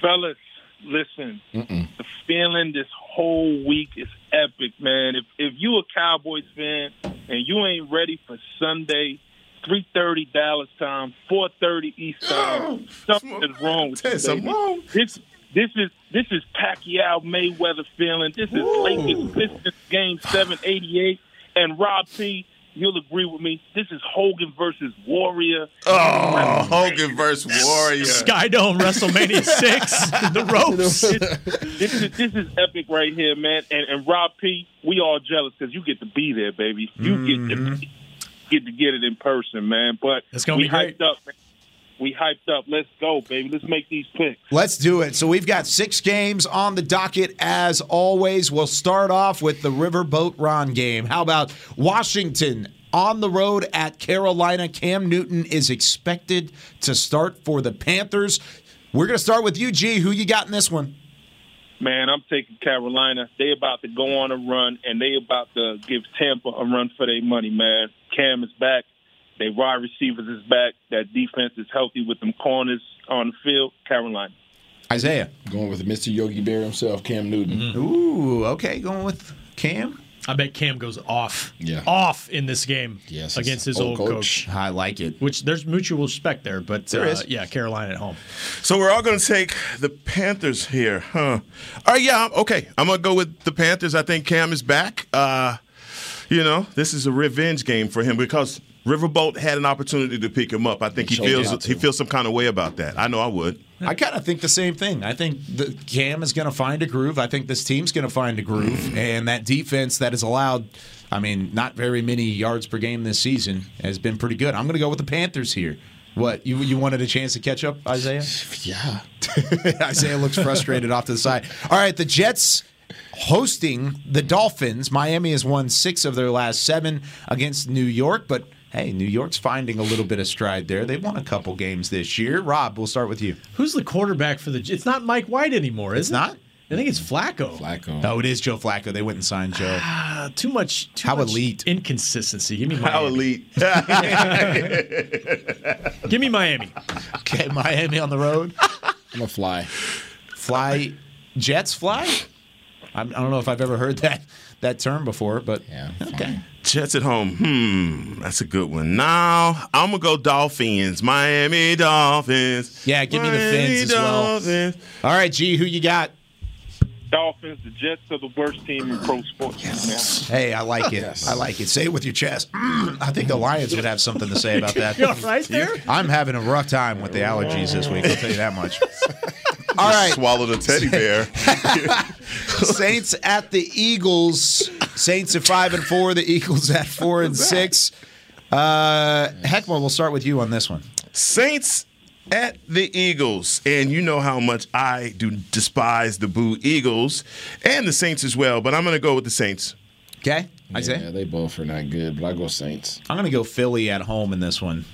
fellas, listen. The feeling this whole week is epic, man. If if you a Cowboys fan and you ain't ready for Sunday, three thirty Dallas time, four thirty East oh, time, something is wrong with you, something baby. wrong. This this is this is Pacquiao Mayweather feeling. This is Lakers Pistons game seven eighty eight. And Rob P, you'll agree with me. This is Hogan versus Warrior. Oh, Hogan versus Warrior. Skydome WrestleMania 6. The ropes. this is this is epic right here, man. And and Rob P, we all jealous because you get to be there, baby. You get to mm-hmm. Get to get it in person, man. But It's gonna we be great. hyped up. Man. We hyped up. Let's go, baby. Let's make these picks. Let's do it. So we've got six games on the docket as always. We'll start off with the Riverboat Ron game. How about Washington on the road at Carolina? Cam Newton is expected to start for the Panthers. We're going to start with you, G. Who you got in this one? Man, I'm taking Carolina. They about to go on a run, and they about to give Tampa a run for their money, man. Cam is back. Their wide receivers is back. That defense is healthy with them corners on the field. Carolina. Isaiah. Going with Mr. Yogi Bear himself, Cam Newton. Mm-hmm. Ooh, okay. Going with Cam. I bet Cam goes off. Yeah. Off in this game Yes, against his old old coach. coach. I like it. Which there's mutual respect there, but There uh, is. yeah, Carolina at home. So we're all going to take the Panthers here, huh? All right, yeah, okay. I'm going to go with the Panthers. I think Cam is back. Uh, you know, this is a revenge game for him because Riverboat had an opportunity to pick him up. I think he feels he feels some kind of way about that. I know I would. I kind of think the same thing. I think the Cam is going to find a groove. I think this team's going to find a groove, mm-hmm. and that defense that has allowed, I mean, not very many yards per game this season has been pretty good. I'm going to go with the Panthers here. What you you wanted a chance to catch up, Isaiah? Yeah. Isaiah looks frustrated off to the side. All right, the Jets hosting the Dolphins. Miami has won six of their last seven against New York, but hey, New York's finding a little bit of stride there. They've won a couple games this year. Rob, we'll start with you. Who's the quarterback for the? It's not Mike White anymore, is It's it? not? I think it's Flacco. Flacco. No, it is Joe Flacco. They went and signed Joe. Uh, too much. Too How much elite. inconsistency. Give me Miami. How elite. Give me Miami. Okay, Miami on the road. I'm gonna fly. Fly, Jets fly. I'm, I don't know if I've ever heard that that term before, but Yeah. okay. Jets at home. Hmm, that's a good one. Now I'm gonna go Dolphins. Miami Dolphins. Yeah, give me the Miami fins as well. Dolphins. All right, G, who you got? Dolphins, the Jets are the worst team in pro sports. Hey, I like it. I like it. Say it with your chest. I think the Lions would have something to say about that. You all right there? I'm having a rough time with the allergies this week. I'll tell you that much. All right. Swallowed a teddy bear. Saints at the Eagles. Saints at five and four. The Eagles at four and six. Uh, Heckma, we'll start with you on this one. Saints at the Eagles. And you know how much I do despise the Boo Eagles and the Saints as well, but I'm going to go with the Saints. Okay, Isaiah. Yeah, they both are not good, but I go Saints. I'm going to go Philly at home in this one.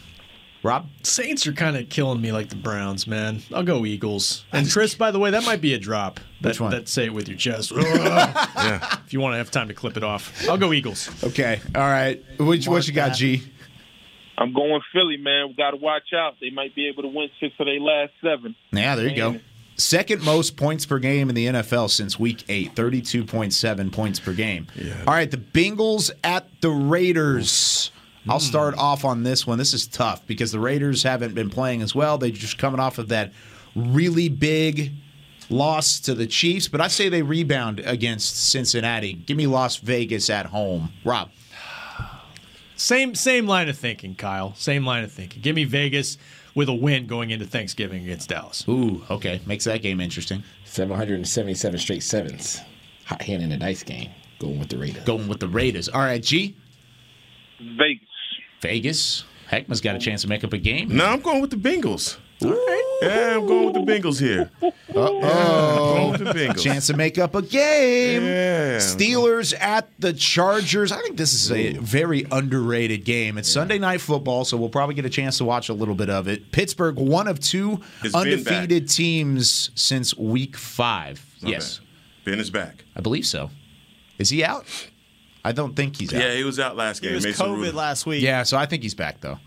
Rob? Saints are kind of killing me like the Browns, man. I'll go Eagles. And Chris, by the way, that might be a drop. That, Which one? That say it with your chest. Yeah. If you want to have time to clip it off, I'll go Eagles. Okay. All right. What, what you got, G? I'm going Philly, man. We got to watch out. They might be able to win six of their last seven. Yeah, there you go. Second most points per game in the NFL since week eight, 32.7 points per game. All right, the Bengals at the Raiders. I'll hmm. start off on this one. This is tough because the Raiders haven't been playing as well. They're just coming off of that really big loss to the Chiefs, but I say they rebound against Cincinnati. Give me Las Vegas at home. Rob. Same same line of thinking, Kyle. Same line of thinking. Give me Vegas with a win going into Thanksgiving against Dallas. Ooh, okay. Makes that game interesting. 777 straight sevens. Hot hand in the dice game. Going with the Raiders. Going with the Raiders. All right, G. Vegas. Vegas. Heckman's got a chance to make up a game. No, I'm going with the Bengals. Yeah, I'm going with the Bengals here. Uh-oh. going with the Bengals. Chance to make up a game. Yeah. Steelers at the Chargers. I think this is a very underrated game. It's Sunday night football, so we'll probably get a chance to watch a little bit of it. Pittsburgh, one of two Is Ben undefeated teams since week five. Okay. Yes, Ben is back. I believe so. Is he out? I don't think he's out. Yeah, he was out last game. It was Mason COVID Rudolph. last week. Yeah, so I think he's back though.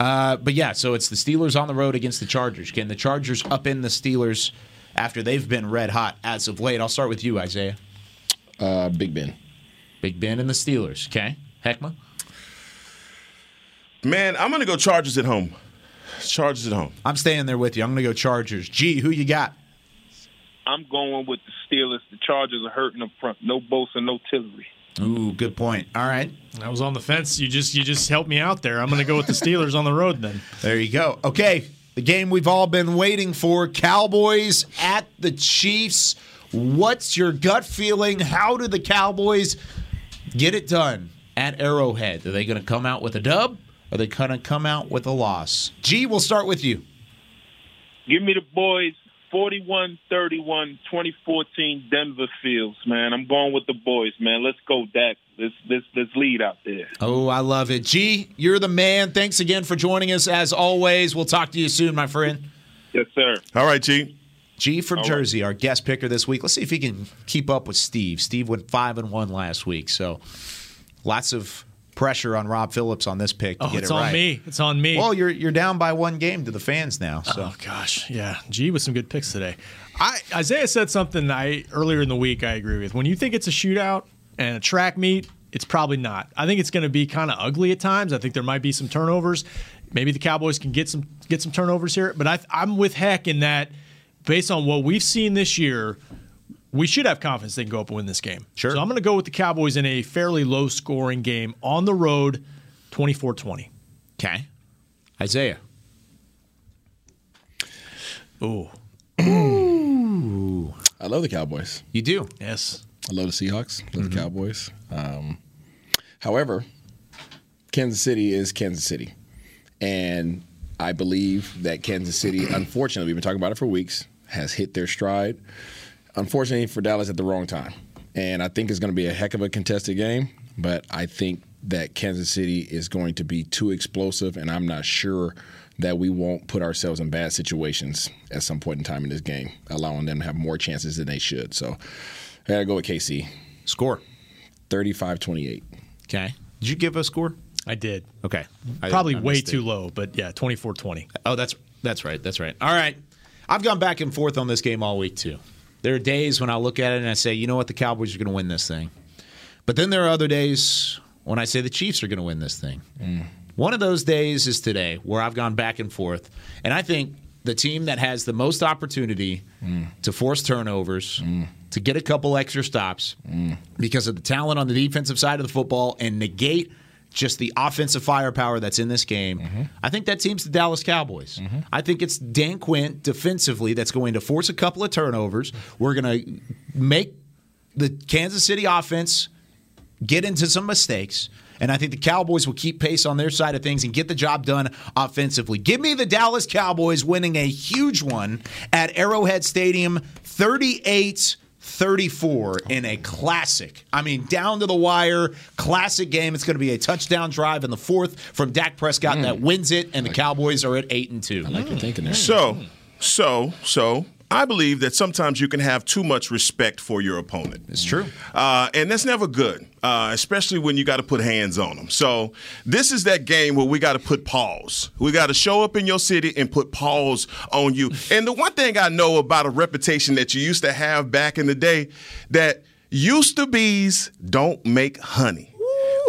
Uh, but yeah, so it's the Steelers on the road against the Chargers. Can the Chargers up in the Steelers after they've been red hot as of late? I'll start with you, Isaiah. Uh, Big Ben. Big Ben and the Steelers. Okay, Heckma. Man, I'm going to go Chargers at home. Chargers at home. I'm staying there with you. I'm going to go Chargers. G, who you got? I'm going with the Steelers. The Chargers are hurting up front. No Bosa, no Tillery. Ooh, good point. All right, I was on the fence. You just you just helped me out there. I'm going to go with the Steelers on the road then. there you go. Okay, the game we've all been waiting for: Cowboys at the Chiefs. What's your gut feeling? How do the Cowboys get it done at Arrowhead? Are they going to come out with a dub? Are they going to come out with a loss? G, we'll start with you. Give me the boys 41 31 2014 Denver Fields, man. I'm going with the boys, man. Let's go, Dak. Let's, let's, let's lead out there. Oh, I love it. G, you're the man. Thanks again for joining us as always. We'll talk to you soon, my friend. Yes, sir. All right, G. G from All right. Jersey, our guest picker this week. Let's see if he can keep up with Steve. Steve went five and one last week, so lots of pressure on Rob Phillips on this pick to Oh, get it's it on me. It's on me. Well, you're you're down by one game to the fans now. So Oh gosh, yeah. G with some good picks today. I Isaiah said something I earlier in the week. I agree with. When you think it's a shootout and a track meet, it's probably not. I think it's going to be kind of ugly at times. I think there might be some turnovers. Maybe the Cowboys can get some get some turnovers here. But I, I'm with Heck in that, based on what we've seen this year, we should have confidence they can go up and win this game. Sure. So I'm going to go with the Cowboys in a fairly low scoring game on the road, 24-20. okay, Isaiah. Ooh. I love the Cowboys. You do. Yes. I love the Seahawks. Love Mm-hmm. the Cowboys. Um, however, Kansas City is Kansas City, and I believe that Kansas City, unfortunately, we've been talking about it for weeks, has hit their stride. Unfortunately for Dallas, at the wrong time, and I think it's going to be a heck of a contested game. But I think that Kansas City is going to be too explosive, and I'm not sure that we won't put ourselves in bad situations at some point in time in this game, allowing them to have more chances than they should. So I got to go with KC. Score 35 28. Okay. Did you give a score? I did. Okay. Probably I way it. too low, but yeah, 24 20. Oh, that's that's right. That's right. All right. I've gone back and forth on this game all week too. There are days when I look at it and I say, you know what, the Cowboys are going to win this thing. But then there are other days when I say the Chiefs are going to win this thing. Mm. One of those days is today, where I've gone back and forth, and I think the team that has the most opportunity mm. to force turnovers, mm. to get a couple extra stops, because of the talent on the defensive side of the football, and negate just the offensive firepower that's in this game. Mm-hmm. I think that team's the Dallas Cowboys. Mm-hmm. I think it's Dan Quinn defensively that's going to force a couple of turnovers. We're going to make the Kansas City offense get into some mistakes. And I think the Cowboys will keep pace on their side of things and get the job done offensively. Give me the Dallas Cowboys winning a huge one at Arrowhead Stadium, 38 34 in a classic. I mean, down to the wire, classic game. It's going to be a touchdown drive in the fourth from Dak Prescott that mm. wins it, and the Cowboys are at 8 and 2. I like your thinking there. So, mm. so, so, I believe that sometimes you can have too much respect for your opponent. It's true. Uh, and that's never good, uh, especially when you got to put hands on them. So, this is that game where we got to put pause. We got to show up in your city and put pause on you. And the one thing I know about a reputation that you used to have back in the day that used to bees don't make honey.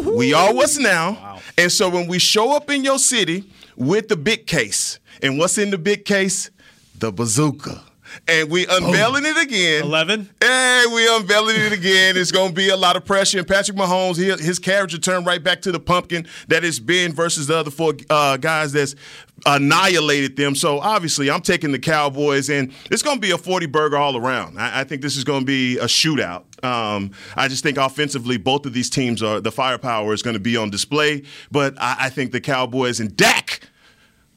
We all what's now. And so when we show up in your city with the big case, and what's in the big case? The bazooka. And we unveiling it again. 11? Hey, we unveiling it again. It's going to be a lot of pressure. And Patrick Mahomes, he, his character turned right back to the pumpkin that has been versus the other four uh, guys that's annihilated them. So obviously, I'm taking the Cowboys, and it's going to be a 40 burger all around. I, I think this is going to be a shootout. Um, I just think offensively, both of these teams are the firepower is going to be on display. But I, I think the Cowboys and Dak.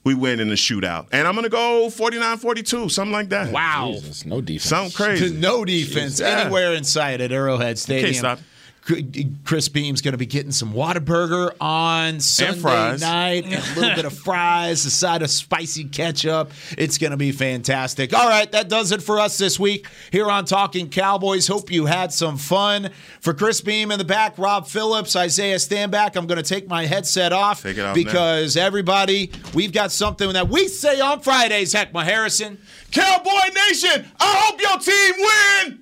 We win in the shootout. And I'm going to go 49 42, something like that. Wow. Jesus, no defense. Something crazy. No defense Yeah. anywhere in sight at Arrowhead Stadium. Stop. Chris Beam's going to be getting some Whataburger on Sunday fries. night a little bit of fries, a side of spicy ketchup. It's going to be fantastic. All right, that does it for us this week here on Talking Cowboys. Hope you had some fun. For Chris Beam in the back, Rob Phillips, Isaiah Stanback, I'm going to take my headset off Take it off because everybody, we've got something that we say on Fridays, Heck, my Harrison. Cowboy Nation, I hope your team win.